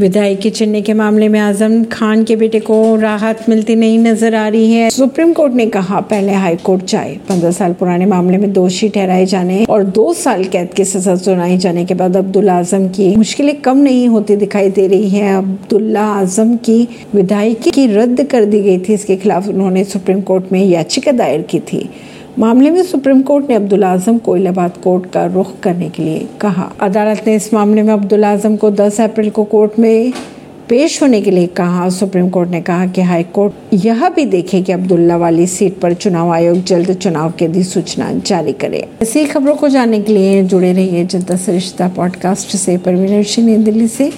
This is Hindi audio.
विधायकी चुनने के मामले में आज़म खान के बेटे को राहत मिलती नहीं नज़र आ रही है। सुप्रीम कोर्ट ने कहा, पहले हाई कोर्ट जाए। पंद्रह साल पुराने मामले में दोषी ठहराए जाने और दो साल कैद की सजा सुनाई जाने के बाद अब्दुल्ला आज़म की मुश्किलें कम नहीं होती दिखाई दे रही है। अब्दुल्ला आज़म की विधायकी की रद्द कर दी गई थी। इसके खिलाफ उन्होंने सुप्रीम कोर्ट में याचिका दायर की थी। मामले में सुप्रीम कोर्ट ने अब्दुल आज़म को इलाहाबाद कोर्ट का रुख करने के लिए कहा। अदालत ने इस मामले में अब्दुल आज़म को 10 अप्रैल को कोर्ट में पेश होने के लिए कहा। सुप्रीम कोर्ट ने कहा कि हाई कोर्ट यह भी देखे कि अब्दुल्ला वाली सीट पर चुनाव आयोग जल्द चुनाव की अधिसूचना जारी करे। ऐसी खबरों को जानने के लिए जुड़े रहिए जनता सरिश्ता पॉडकास्ट से। परवीन सिंह दिल्ली से।